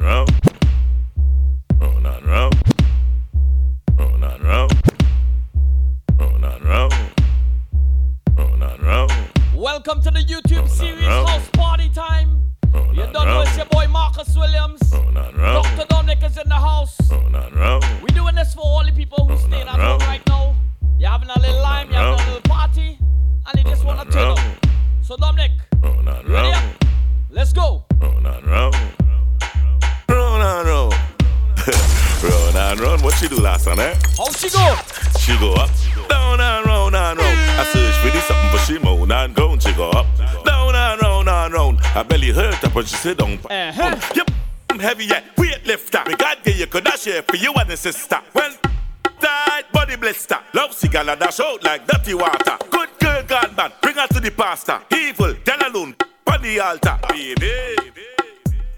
around. Like dirty water. Good girl gone bad, bring her to the pastor. Evil, tell alone, on the altar. Baby,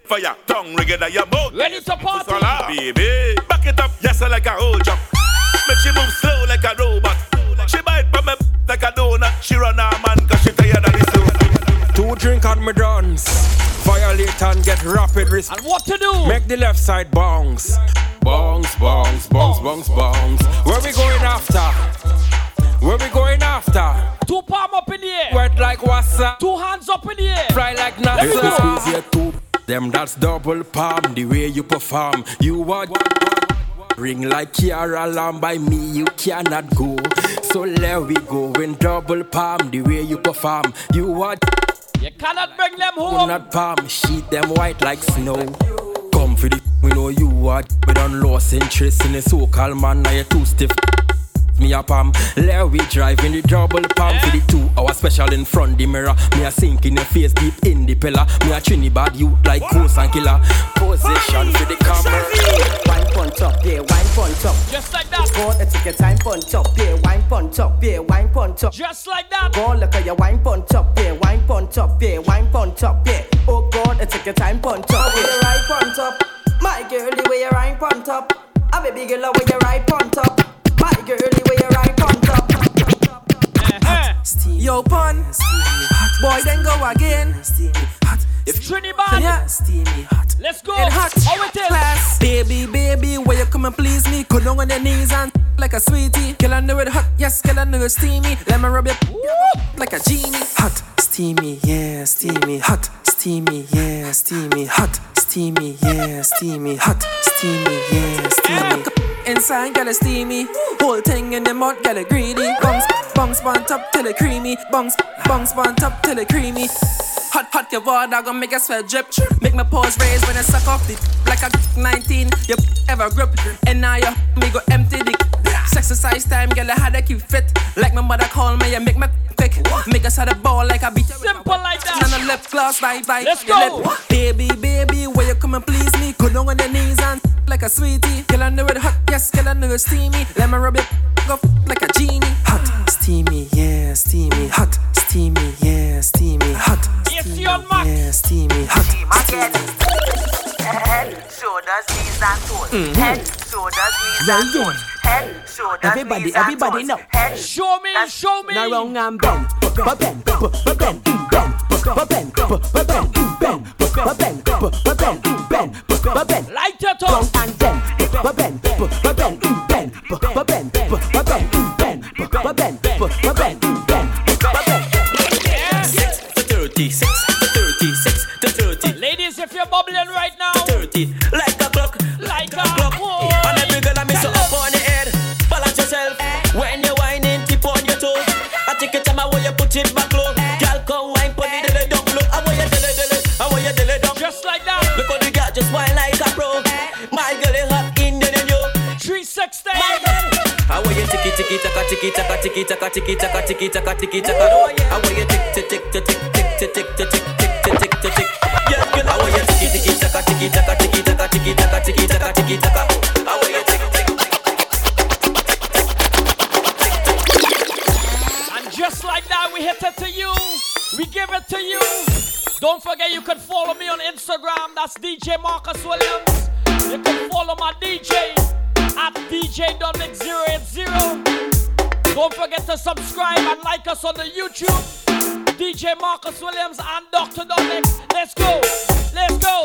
fire, tongue ringing at your mouth. Ready to party? Hola, baby. Back it up, yes, I like a whole jump. Make she move slow like a robot. She bite from me like a donut. She run her man cause she tired of this slow. Two drink and me dance. Violate and get rapid risk. And what to do? Make the left side bounce. Bounce, bounce, bounce, bounce, bounce. Where we going after? Where we going after? Two palm up in the air. Wet like wassa. Two hands up in the air. Fly like NASA. go. Squeeze two. Them that's double palm. The way you perform. You are ring like Kiara Lamb by me. You cannot go. So let we go in double palm. The way you perform. You are You cannot bring them do home. not palm. Sheet them white like snow. Come for the we know you are. We done lost interest in the so-called man. Now you too stiff. Me a palm, let we drive in the double palm for the two hour special in front the mirror. Me a sink in your face deep in the pillar. Me a Trinidad you like ghost and killer. Position for the camera. Wine pon top, yeah, wine pon top. Just like that. God, it's a good time pon top, yeah, wine pon top, yeah, wine pon top. Just like that. God, look at your wine pon top, yeah, wine pon top, yeah, wine pon top, yeah. Oh God, it's a good time pon top, yeah. you right pon top, my girl, the way you right pon top. I'm A baby girl, the way you right pon top, my girl, the way you right pon top. Uh-huh. Yo, pon, boy, then go again. If Trinidad, Yeah, steamy hot. let's go. Get hot. How it is? Class. Baby, baby, where you come and please me? Go down on your knees and like a sweetie. I know it hot, yes, I know it steamy. Let me rub it like a genie. Hot, steamy, yeah, steamy. Hot, steamy, yeah, steamy. Hot, steamy, yeah, steamy. Hot, steamy, yeah, steamy. Inside, it's steamy. Whole thing in the girl, it greedy. Bungs, bungs, bun top till it creamy. Bungs, bungs, bun top till it creamy. Hot, hot, your water gonna make a sweat drip. Make my pores raise when I suck off the like a 19. You ever grip, and now you me go empty the Exercise time, girl, I had to keep fit. Like my mother call me, you make me pick. Make us had a ball like a beat. Simple like that. And a lip gloss, bye bye. Let's go. lip. Baby, baby, where you come and please me? Go down on your knees and like a sweetie. Girl, I know it hot, yes, girl, I know it steamy. Let me rub it, go like a genie. Hot, steamy, yeah, steamy. Hot, steamy, yeah, steamy. Hot, Steamy, you're mad. yeah, steamy. Hot, Head, shoulders, knees and toes. Head, shoulders, knees and toes. Head, shoulders, Everybody, knees everybody and know. toes. Head, Show me, show me. Now wrong and bend, but bend, but bend, bend, but bend, but bend, bend, but bend, but bend, bend, but taka tiki taka tiki taka tiki taka. I want you tick tick tick tick tick tick tick tick tick tick tick tick tick. I want you tiki tiki taka tiki taka tiki taka tiki taka tiki taka tiki tick tick. And just like that, we hit it to you. We give it to you. Don't forget you can follow me on Instagram. That's DJ Marcus Williams. You can follow my DJ at DJ Dominic 080. Don't forget to subscribe and like us on the YouTube. DJ Marcus Williams and Dr. Dominic. Let's go. Let's go.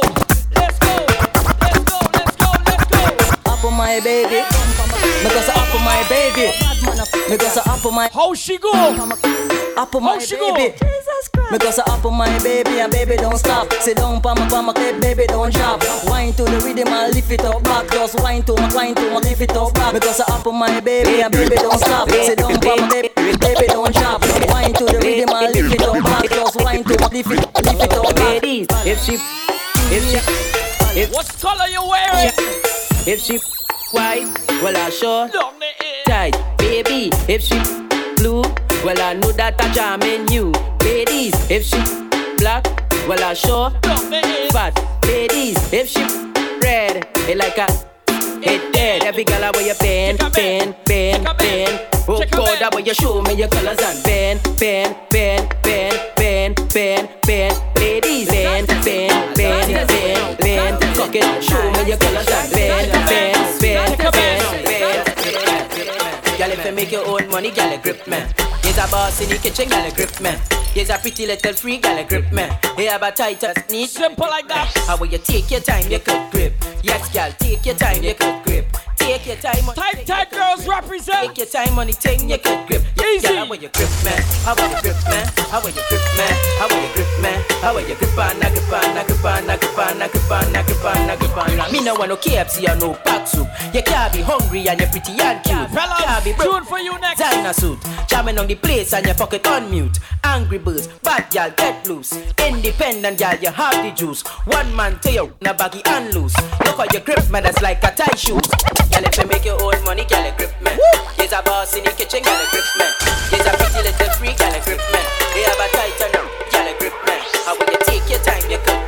Let's go. Let's go. Let's go. Let's go. Up on my baby. Because I'm up on my baby. Because I'm up on my. How she go? Up on my baby go so up on my baby and baby don't stop. Sit down pa my pa my clip, baby don't drop. Wine to the rhythm and lift it up back. Just wine to my wine to my lift it up back. Me go so up on my baby and baby don't stop. Sit down pa my baby, baby don't drop. Wine to the rhythm and lift it up back. Just wine to my lift it, lift it up back. Ladies, if she, if she, if What color you wearing? if she white, well I sure Down the ear. tight, baby. If she blue, well I know that I jam in you ladies, if she black, well I sure fat. Ladies, if she red, it like a it dead. Every girl I wear your bend, bend, bend, bend. Oh God, I wear you show me your colors and bend, bend, bend, bend, bend, bend, bend. Ladies, bend, bend, bend, bend, bend. Cock it, show me your colors and bend, bend. Make your own money, girl, grip man. He's a boss in the kitchen, girl, grip man. He's a pretty little freak, girl, grip man. He have a tight ass knee. Simple like that. How will you take your time, you could grip. Yes, girl, take your time, you could grip. Take your time on Tight, tight girls represent. Take your time on the thing, you could grip. Easy. girl, how will you grip, man? How will you grip, man? How will you grip, man? How will you grip, man? How will you grip on, a grip on, a grip on, a grip on, a grip on, a grip on, a grip on. Me no want no KFC or no pack soup. You can't be hungry and you're pretty and cute. Can't be tune for you next. Designer suit, jamming on the place and your pocket on mute. Angry birds, bad gal get loose. Independent gal, you have the juice. One man tell you, na baggy and loose. Look how you grip, man, that's like a tie shoes. Gal, if you make your own money, you grip, man. He's a boss in the kitchen, you grip, man. He's a pretty little freak, you grip, man. They have a tight them, gal, grip, man. How will you take your time, you could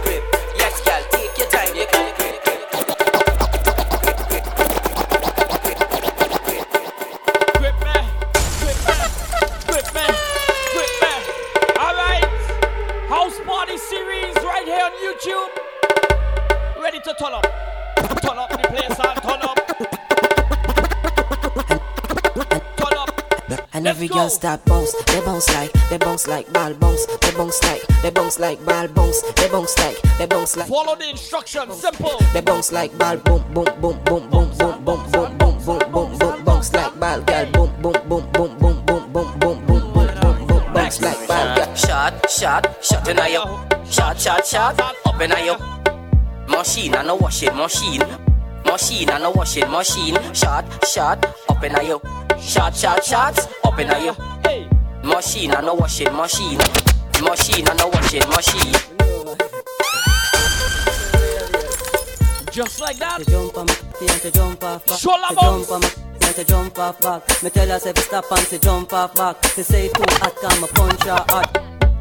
every girl start bounce, they bounce like, they bounce like ball bounce, they bounce like, they bounce like ball bounce, they bounce like, they bounce like, Follow the instructions, simple. they bounce like ball boom boom boom boom boom boom boom boom boom boom boom boom bounce like ball girl boom boom boom boom boom boom boom boom boom boom boom boom bounce like ball girl. Shot, shot, shot in a yo. Shot, shot, shot, up in a yo. Machine and a washing machine. Machine and a washing machine. Shot, shot, up in a yo. Shot, shot, shot, up in a yo. Hey, Machine and a washing machine. Machine and a washing machine. just like that. To jump on my and to jump off back. Shola jump on to jump off back. Me tell her say fi stop and to jump off back. To say too hot, come a punch her hot.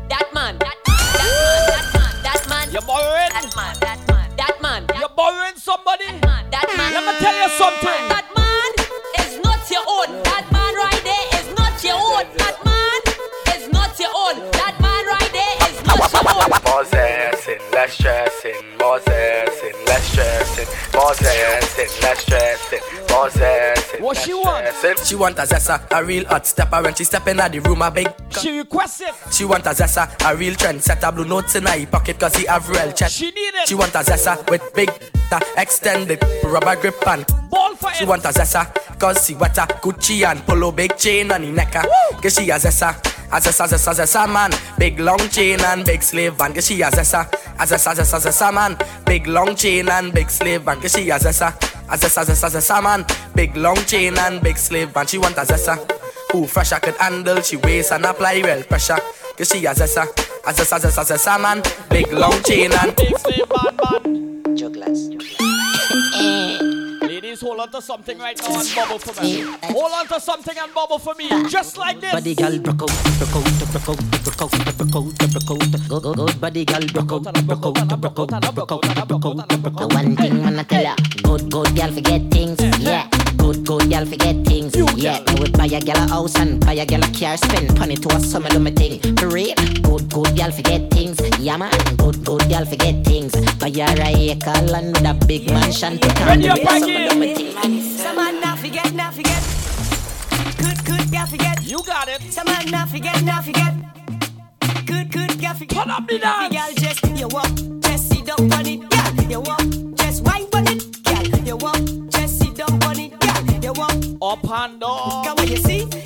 That man, that man, that man, You're borrowing, that man, that man, that man, you're borrowing somebody. that man, that man. Let me tell you something. Less stressing, more zessing, less stressing, more zessing, less stressing, more zessing. What she want? She want a zessa, a real hot stepper when she step in the room, a big. She requests it. She want a zessa, a real trend setter, blue notes in her pocket cause he have real check. She need it. She want a zessa with big, extended rubber grip and Ball for She it. want a zessa, cause she want a Gucci and polo big chain on the neck. Woo! Cause she a zessa, a zessa, zessa, zessa man. Big long chain and big slave van. Cause she a zessa, a zessa, zessa, zessa man. Big long chain and big slave van. Cause she a zessa, a zessa, zessa, zessa man. Big long chain and big slave van. She want a zessa, who fresh I could handle. She waist and apply real pressure. Cause she a zessa, a zessa, zessa, zessa man. Big long chain and Big slave man, man. Jugglers. Ladies, hold on to something right now and bubble for me. Hold on to something and bubble for me. Just like this. Body gal broke out, broke out, broke out, broke out, broke out, broke out. Go go go, body gal broke out, broke out, broke out, broke out, broke out, broke out. One thing I'ma tell ya, good good girl forget things, yeah. Good good girl forget things, yeah. I would buy a girl a house and buy a girl a car, spend money to a summer do me thing. For real, good good girl forget things, yeah man. Good good girl forget things. Buy a acre land with a big mansion to to up summer do me thing. Man not forget, not forget. Good, good, girl forget. You got it. Some man not forget, not forget. Good, good, girl forget. Turn up the dance. Girl just you walk, just sit down on it. Girl, you walk, you walk, just don't want it, yeah. You walk up and down. Cause what you see.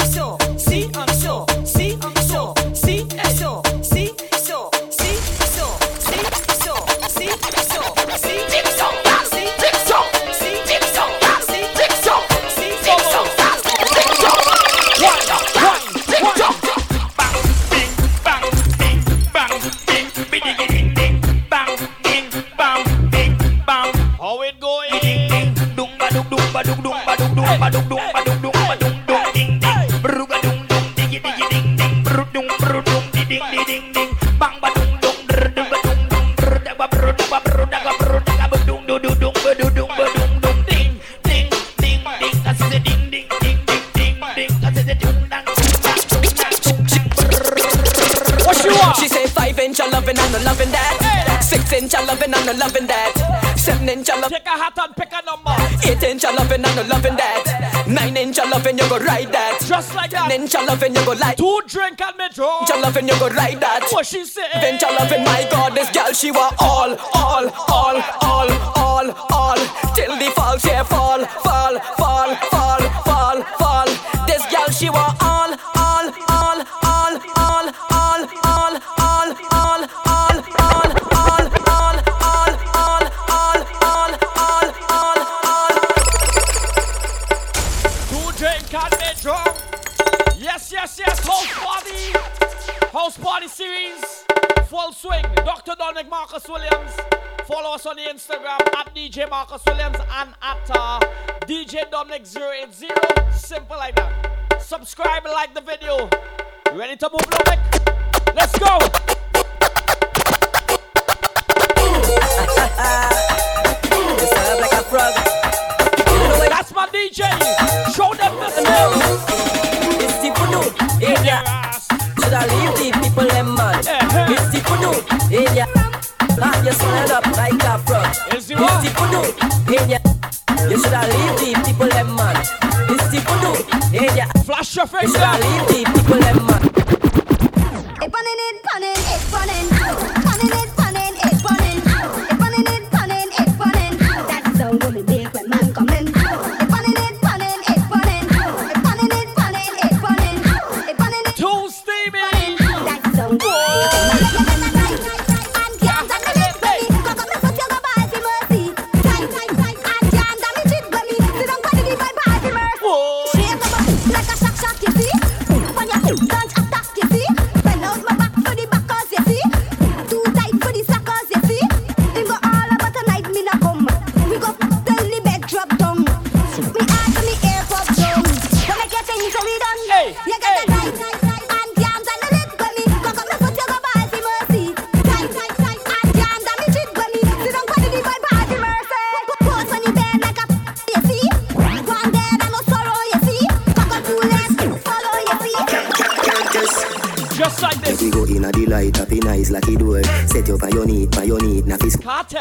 Inch I love. Take a hat and pick a number. Eight inch I loving and no loving that. Nine inch I loving you go ride that. Just like that. Ten inch I loving you go like. Two drink and me draw. Inch I loving you go ride that. What she say? Inch I loving my God, this girl she want all, all, all, all, all, all. Till the fall she fall, fall, fall, fall, fall, fall. This girl she all, all, Dominic Marcus Williams. Follow us on the Instagram at DJ Marcus Williams and at uh, DJ Dominic 080. Simple like that. Subscribe and like the video. You ready to move, Dominic? Let's go. like. That's my DJ. Show wash your face up. people, the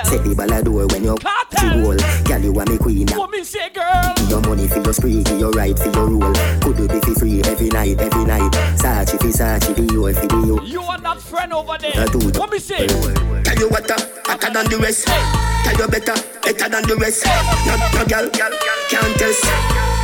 fist. Cartel. Set the ball a door when you Cartel. roll. Girl, you are me queen. What me say, girl? Give your money for your spree, give your right for your rule. Could you be for free every night, every night? Sachi for Sachi, the you for the you. You and that friend over there. That dude. What me say? Tell you what, uh, hotter than the rest. Tell you better, better than the rest. No, no girl, can't test.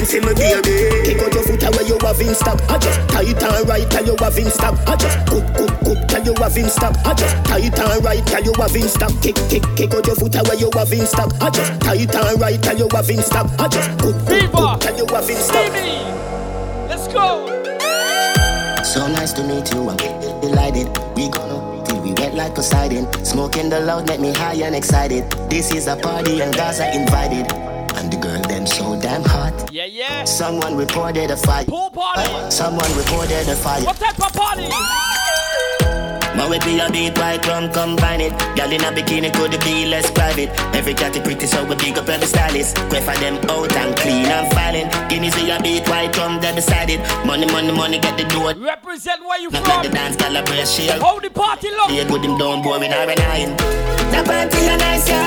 Wine for me baby. Kick out your foot away you have him stop I just tight and right tell you have him stop I just cook cook cook tell you have him stop I just tight and right tell you have him stop Kick kick kick out your foot away you have him stop I just tight and right tell you have him stop I just cook cook cook tell you have him stop Let's go! So nice to meet you I'm delighted. We gonna till we wet like Poseidon Smoking the loud make me high and excited. This is a party and Gaza invited. And the girl them so damn hot Yeah, yeah. Someone reported a fight. Pool party. Someone reported a fight. What type of party? My way be a beat white rum combine it. Girl in a bikini could be less private. Every cat is pretty so we big up every stylist. Quay for them out and clean and filing. Guineas be a beat white rum they beside it. Money, money, money get the door. Represent where you Not from. like the dance calibration shield. How the party look? Yeah, good him down boy in our nine. The party a nice yo.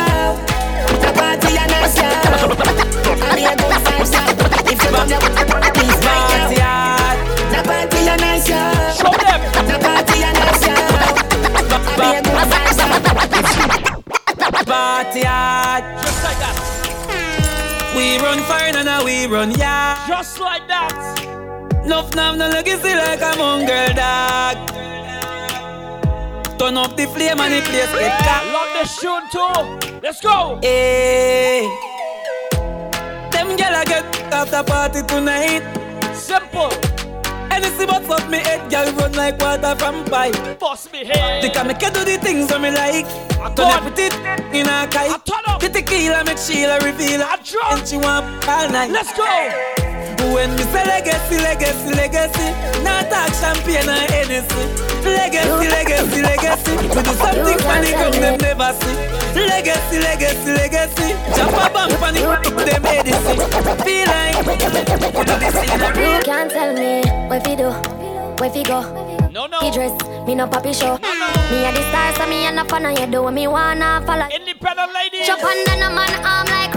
The party a nice yo. I be a good five star. If you love your please party hard. The party a nice yo. Show them. The party a nice yo. I be a good five star. Party hard. Just like that. We run fire and now we run yard. Just like that. Nuff nav no legacy like a mongrel dog. Turn up the flame and the place get got. Love this tune too. Let's go. Eh. Hey. Them gyal get after party tonight. Simple. Anything but fuck me head, gyal run like water from pipe. Bust me head. Think I make do the things that me like. Turn up with it in a kite. The tequila make Sheila reveal. And she want all night. Let's go. When me say legacy, legacy, legacy, not talk champagne or Hennessy. Legacy, legacy, legacy, we do something funny come them never see. Legacy, legacy, legacy, jump a bump and it make them Edison. Feel like we do this in a real. You can't tell me where we do, where we go. No, no. Idris, me no papi show. Me a the star, so me a no fan you. Do what me wanna follow. Independent ladies. Jump under no man arm like.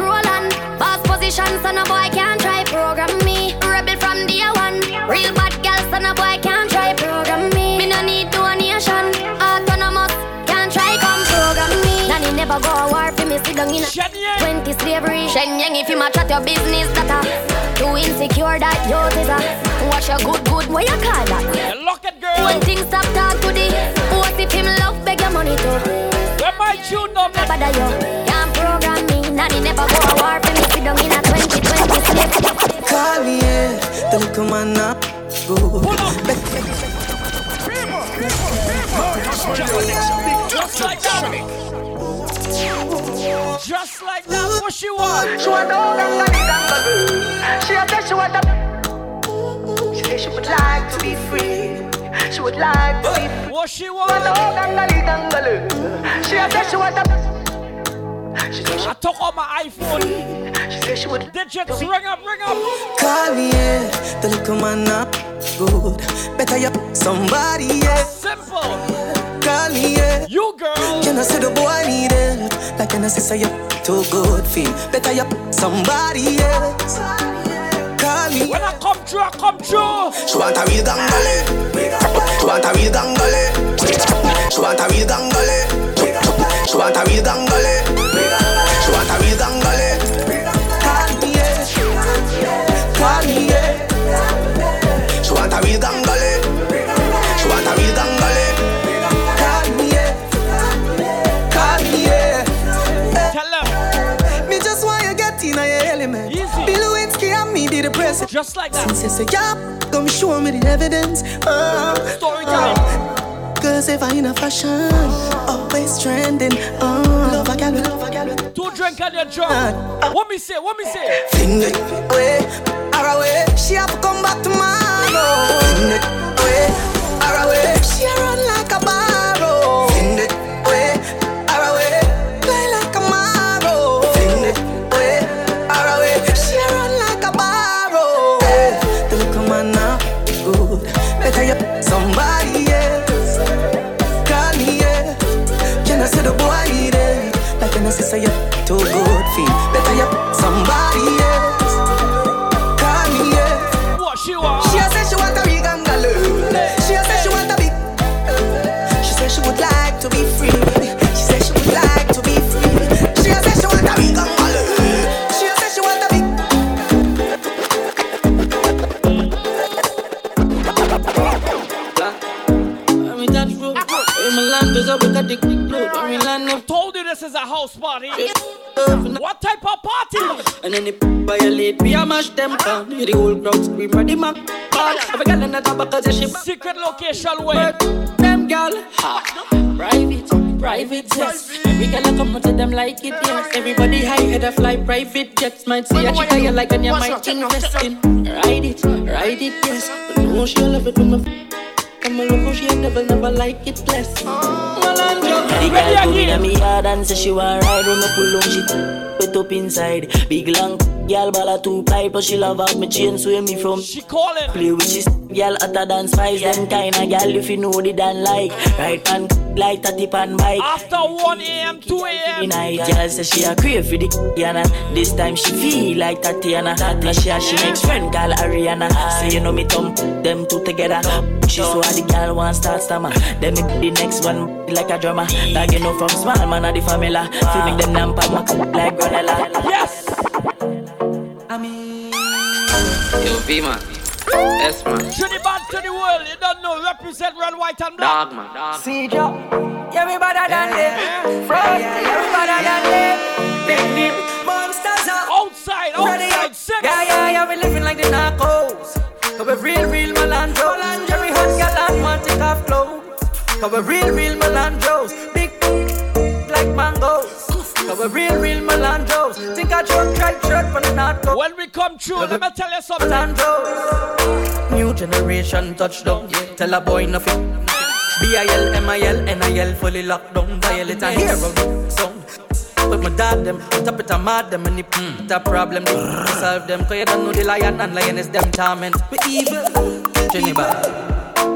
Boss position, so no boy can't try program me. Rebel from day one. Real bad girl, so no boy can't try program me. Me no need donation. Autonomous, can't try come program me. Nanny never go a war for me. Sit down in a 20 slavery. Shenyang if you match at your business, that a too insecure that you is a. Watch your good, good, what you call that? Lock it, girl. When things stop talk to the What if him love beg your money too Where my tune up Never die yo Can't program me Nanny never go a war 2020 slip Call me, yeah. don't good. Just like that. Just like that. What she want? She want all them money, them. She a she want the. She say she would like to be free. She would like to be free. What she want? all them money, them bubble. She a she want the. She say she I took out my iPhone. She say she would. Digits, ring up, ring up. Call me, yeah. The little man not good. Better you somebody, yeah. Simple. Call me, yeah. You girl. Can I say the boy need it? Like can I say you too good feel? Better you somebody else. Call me. When I come true, I come true. She want a real gangale. She want a real gangale. She want a real gangale. She want a real gangale. Call me, yeah. She want a real gangale. She want a real gangale. Call me, yeah. Call me, yeah. Tell her. Me just want you get in your element. Easy. Bill Lewinsky and me be the president. Just like that. Since you say yeah, come show me the evidence. Uh, Story uh, time. Cause if I in a fashion, always trending. Uh, love a gal, love a gal. Two drink and you're drunk. What me say? What me say? Fling it away, her away. She have to come back tomorrow. Fling it away, her away. She run like party? And then they violate me, I mash them down. Hear the whole crowd scream, ready, man. Ball. Have a girl in the top because she Secret location where? Them girl, ha. Private, private jets. Every girl I come out to them like it, yes. Everybody high head a fly private jets. Might see a chick I like and you might invest in. Ride it, ride it, yes. But no, she'll love it when my Come along, how she never, never like it, bless. Oh. Malandro. The girl come in me yard and say she want ride when me pull on she put up inside. Big long girl ball a two pipe, but she love out me chain sway me from. She calling. Play with she girl hotter than spice. Them kinda girl if you know the dan like. Right pan like a tip and bike. After 1 a.m., 2 a.m. Night girl say she a crave for the Yana. This time she feel like Tatiana. Now she she makes friend call Ariana. Say you know me thump them two together. She saw the girl want start stammer. Then me the next one like a drama. Like you know from small man of the family. Filming them nampa like granella. Yes. I mean. Yo, B man. S man. Trinidad to the world, you don't know, represent red, white, and black. Dog man. Dog. See Joe, yeah we better than them. Frost, yeah we better than them. Big deep monsters are outside, outside. Yeah yeah yeah, we living like the narcos. Cause we real real Melandro. Every hot girl and want take off clothes. Cause we real real Melandros. Big like mangoes. Cause we real real Melandros. Think I joke right shirt from the narco. When we come true, let me tell you something. Melandros. New generation touchdown. Tell a boy nothing. B-I-L, M-I-L, N-I-L, fully locked down. Violate a hero song. But my dog them, top it a mad them and mm, it a problem solve them. Cause you don't know the lion and lioness them torment. We evil, Trinidad.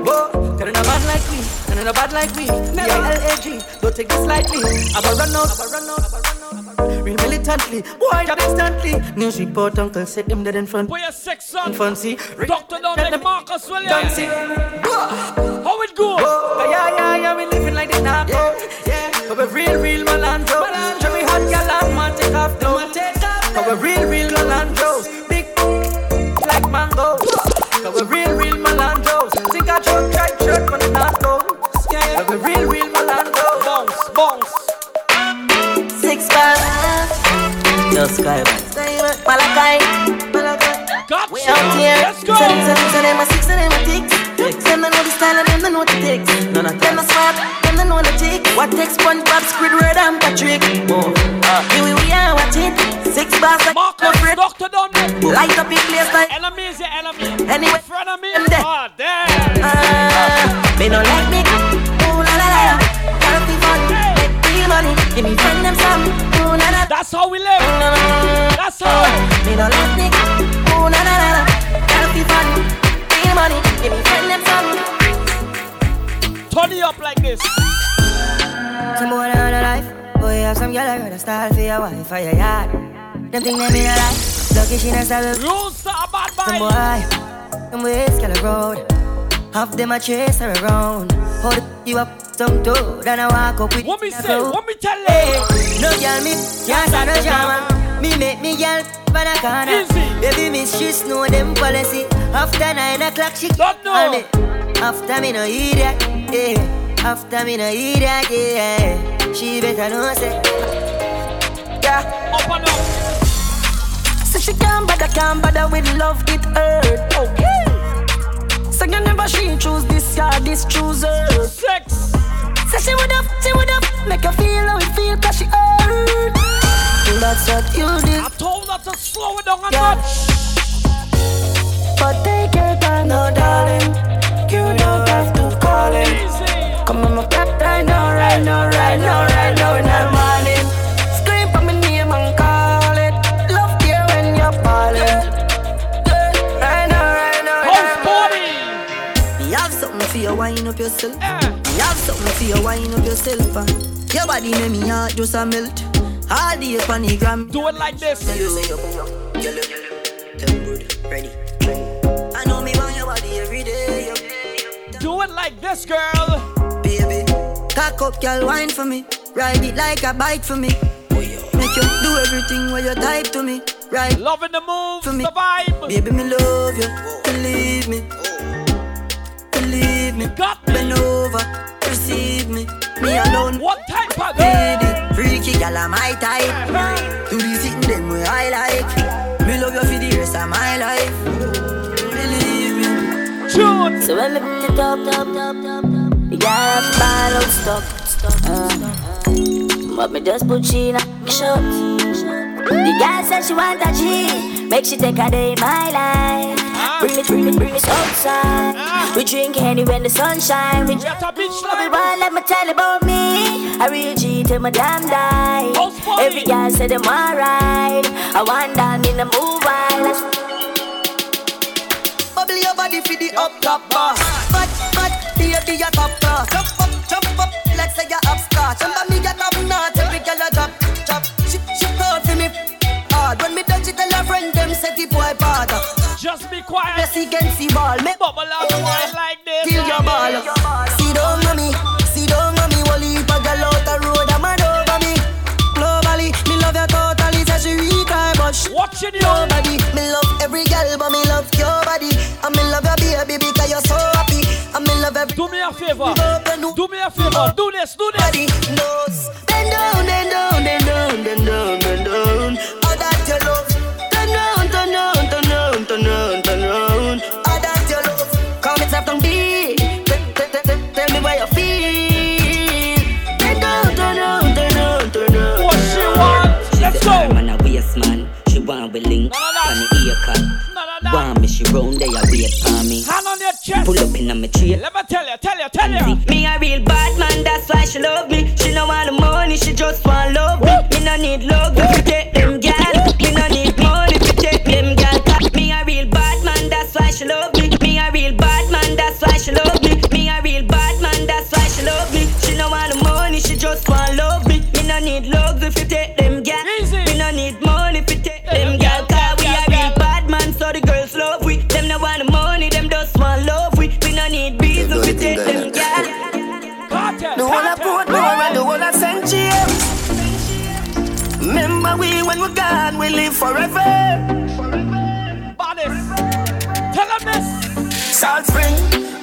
Whoa, cause the a man like me, and in a bad like me. B-I-L-A-G, don't take this lightly. I'm a run out, I'm a run out, I'm a run out. Real militantly, boy, job instantly. News report, uncle said him dead in front. Boy, a sex son. Fancy. Doctor down like Marcus Williams. Fancy. How it goes? Oh, yeah, yeah, yeah, we living like this now. Yeah, yeah. But we real, real Melandro. Jimmy hot gal and man take off though. But we real, real Melandros. Big like mangoes. What takes SpongeBob, Squidward and Patrick? Oh, uh, here we, we are watching. Six bars like no friend. Doctor down Light up in place like enemy is your enemy. Anyway, friend of me. Oh, damn. Uh, me no like me. Ooh la la la. Gotta be fun. Money. Give me friend them some. Ooh la la. That's how we live. That's how. Me no like me. Girl I got a style for your wife for your yard. Them think them in a life. Lucky she not style. Rules to a bad Some boy, them ways a road. Half them a chase her around. Hold you up some toe, then I walk up with What me say? What me tell you? Hey, no girl me can't stand no drama. Me make me girl pan a corner. Baby miss she know them policy. After nine o'clock she don't know. Me. After me no hear that, yeah. After me no hear that, yeah. She better know say, yeah. Up and up. So she can't bother, can't bother with love, it hurt. Okay. So you never she choose this guy, this chooser. Sex. So she would have, she would have make her feel how it feel cause she hurt. That's what you did. I told her to slow it down a Yeah. notch. But take your time, no darling. You don't have to call it. Come on, my cat right now, right now, right now, yourself. Me have something for you, wind up yourself. uh. Your body make me heart just a melt. All the up on the gram. Do it like this. Tell you say you you look, them good, ready. I know me want your body every day. Do it like this, girl. Baby, cock up, girl, wine for me. Ride it like a bike for me. Make you do everything when you type to me. Right, Loving the move, for me. the vibe. Baby, me love you. Believe me. Believe me. Got me. Bend over, receive me. Me alone. What type of Lady, freaky gal, I'm my type. Do the thing them way I like. Me love you for the rest of my life. Believe me. Tune. So when me put it up, up, up, up, up, the girl have ball out stuck. Uh, but me just put she in a shot. The girl said she want a G, make she take a day in my life. Bring it, bring it, bring it outside. We drink any when the sun shine. We Get a bitch like it, boy, let me tell you about me. I real G till my damn die. Every girl say them alright. I want down in the move wild. Bubble your body for the up top bar. But, but, baby, you top class. Uh. Jump up, jump up, like say you upstart. Remember me, you top notch. Every girl a drop, drop. She, she proud for me. Hard when me touch it, tell her friend them say the boy bad. Uh. Just be quiet. Press against the ball, me Bubble up wine like this. till your ball. See on me, see on me. Wally heap a girl out the road, a man over me. Globally, me love you totally. Say she weak, I bush. Watching you. Nobody, me love every girl, but me love your body. And me love your baby because you're so happy. And me love every Do me a favor. Do me a favor. Do this, do this. body Remember we when we're gone, we live forever. Tell them this. Salt Spring,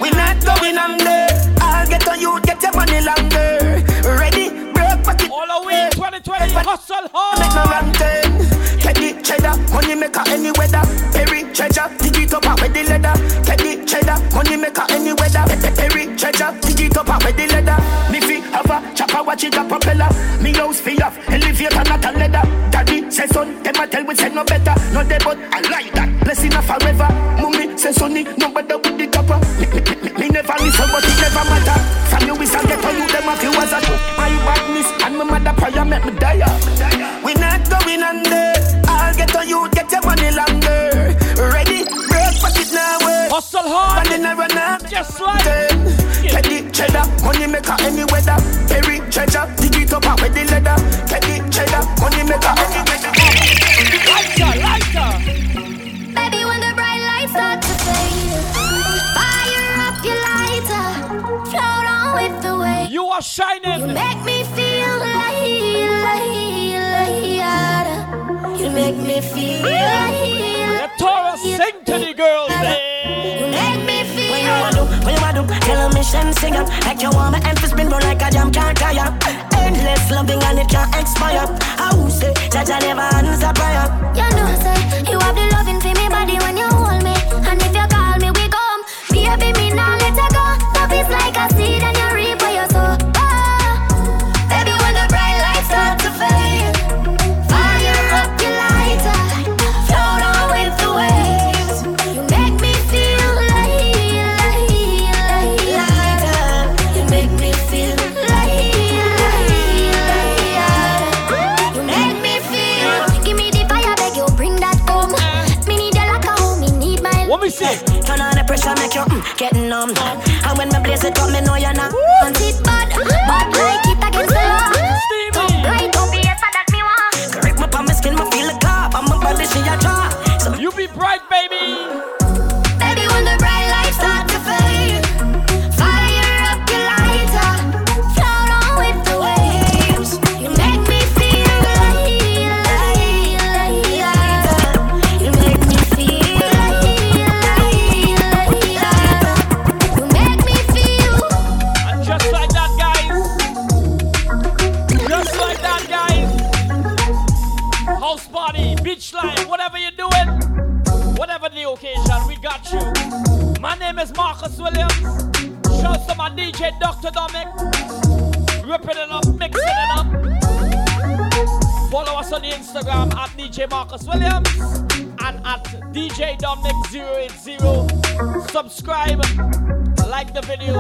we not going under. I'll get on you, get your money longer. Ready, break pocket. All the way 2020, hustle hard. Make no wrong turn. Teddy cheddar, money maker any weather. Perry treasure, dig it up out with the leather. Teddy cheddar, money maker any weather. Pe- Perry treasure, dig it up out with the leather. Me fi have a chopper, watch it a propeller. Me house fi off, elevator not a say son, them a tell we say no better. No dey but I like that. Blessing a forever. Mummy say sonny, no better with the copper. Me, me, me, me never listen, but it never matter. From you is a get on you, them a few as a my badness and my mother prayer make me die. We not going under. I'll get on you, get your money longer. Ready, break pocket now. Hustle hard. And then I run up. Just like Teddy cheddar, money maker any weather. Perry treasure, dig it up out with the make me feel. The Taurus sing to the girls. eh? You make me feel. What you wanna do? What you wanna do? Tell a mission singer Like you want my emphasis spin roll like a jam can't tire Endless loving and it can't expire I will say Jaja never answer prayer You know, say you have the loving for me body when you me know you're not Subscribe, like the video.